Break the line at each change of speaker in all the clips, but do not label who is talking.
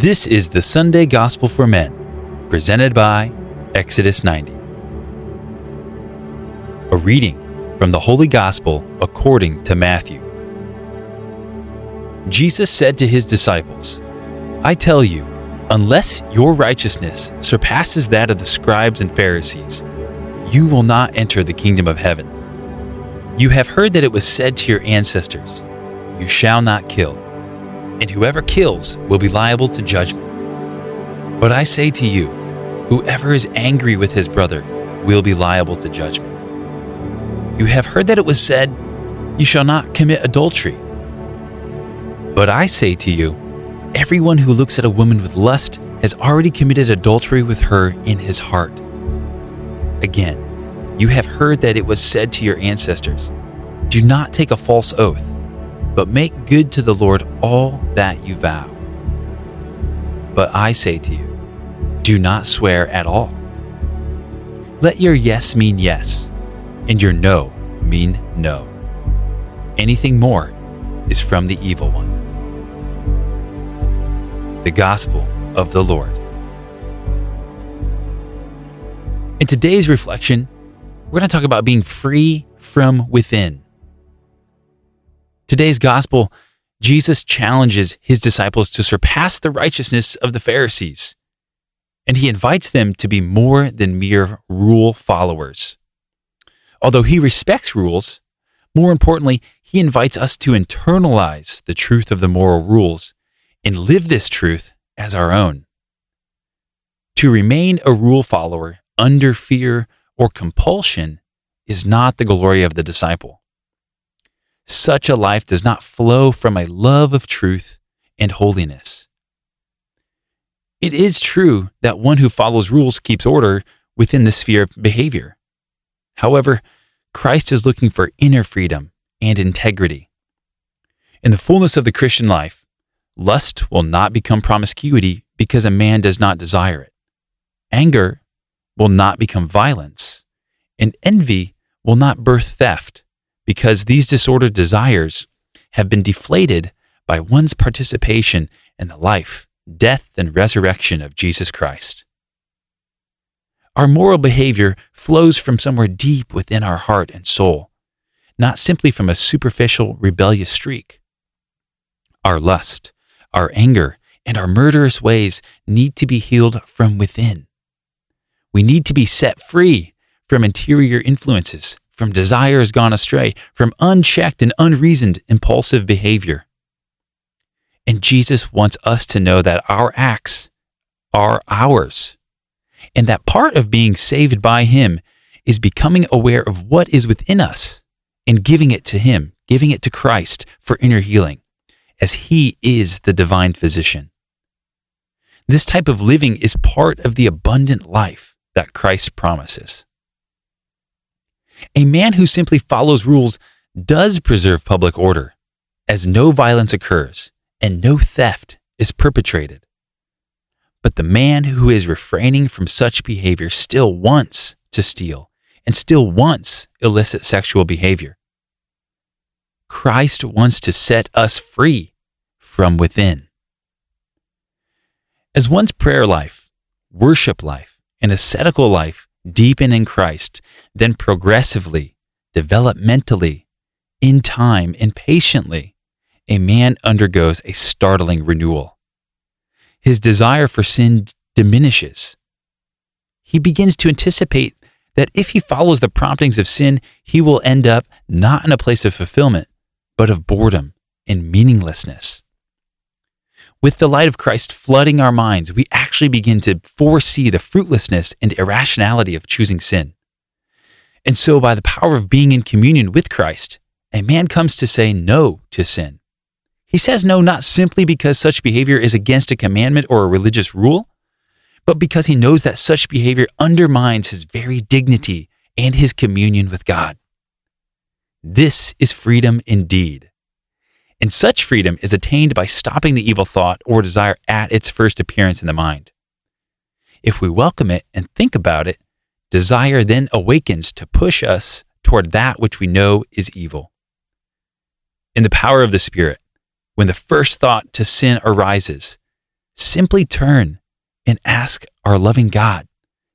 This is the Sunday Gospel for Men, presented by Exodus 90. A reading from the Holy Gospel according to Matthew. Jesus said to his disciples, I tell you, unless your righteousness surpasses that of the scribes and Pharisees, you will not enter the kingdom of heaven. You have heard that it was said to your ancestors, You shall not kill and whoever kills will be liable to judgment. But I say to you, whoever is angry with his brother will be liable to judgment. You have heard that it was said, You shall not commit adultery. But I say to you, everyone who looks at a woman with lust has already committed adultery with her in his heart. Again, you have heard that it was said to your ancestors, Do not take a false oath but make good to the Lord all that you vow. But I say to you, do not swear at all. Let your yes mean yes, and your no mean no. Anything more is from the evil one. The Gospel of the Lord. In today's reflection, we're going to talk about being free from within. Today's gospel, Jesus challenges his disciples to surpass the righteousness of the Pharisees, and he invites them to be more than mere rule followers. Although he respects rules, more importantly, he invites us to internalize the truth of the moral rules and live this truth as our own. To remain a rule follower under fear or compulsion is not the glory of the disciple. Such a life does not flow from a love of truth and holiness. It is true that one who follows rules keeps order within the sphere of behavior. However, Christ is looking for inner freedom and integrity. In the fullness of the Christian life, lust will not become promiscuity because a man does not desire it. Anger will not become violence, and envy will not birth theft because these disordered desires have been deflated by one's participation in the life, death, and resurrection of Jesus Christ. Our moral behavior flows from somewhere deep within our heart and soul, not simply from a superficial rebellious streak. Our lust, our anger, and our murderous ways need to be healed from within. We need to be set free from interior influences from desires gone astray, from unchecked and unreasoned impulsive behavior. And Jesus wants us to know that our acts are ours, and that part of being saved by Him is becoming aware of what is within us and giving it to Him, giving it to Christ for inner healing, as He is the divine physician. This type of living is part of the abundant life that Christ promises. A man who simply follows rules does preserve public order, as no violence occurs and no theft is perpetrated. But the man who is refraining from such behavior still wants to steal and still wants illicit sexual behavior. Christ wants to set us free from within. As one's prayer life, worship life, and ascetical life deepen in Christ, then progressively, developmentally, in time, and patiently, a man undergoes a startling renewal. His desire for sin diminishes. He begins to anticipate that if he follows the promptings of sin, he will end up not in a place of fulfillment, but of boredom and meaninglessness. With the light of Christ flooding our minds, we actually begin to foresee the fruitlessness and irrationality of choosing sin. And so, by the power of being in communion with Christ, a man comes to say no to sin. He says no not simply because such behavior is against a commandment or a religious rule, but because he knows that such behavior undermines his very dignity and his communion with God. This is freedom indeed. And such freedom is attained by stopping the evil thought or desire at its first appearance in the mind. If we welcome it and think about it, desire then awakens to push us toward that which we know is evil. In the power of the Spirit, when the first thought to sin arises, simply turn and ask our loving God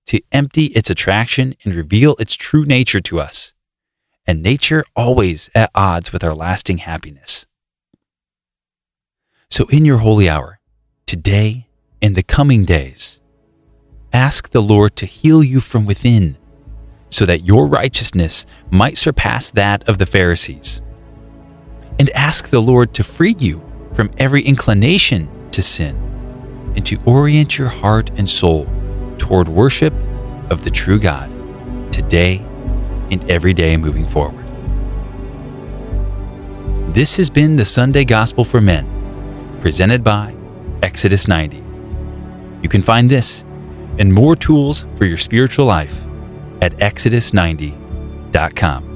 to empty its attraction and reveal its true nature to us, and nature always at odds with our lasting happiness. So, in your holy hour, today and the coming days, ask the Lord to heal you from within so that your righteousness might surpass that of the Pharisees. And ask the Lord to free you from every inclination to sin and to orient your heart and soul toward worship of the true God today and every day moving forward. This has been the Sunday Gospel for Men, presented by Exodus 90. You can find this and more tools for your spiritual life at exodus90.com.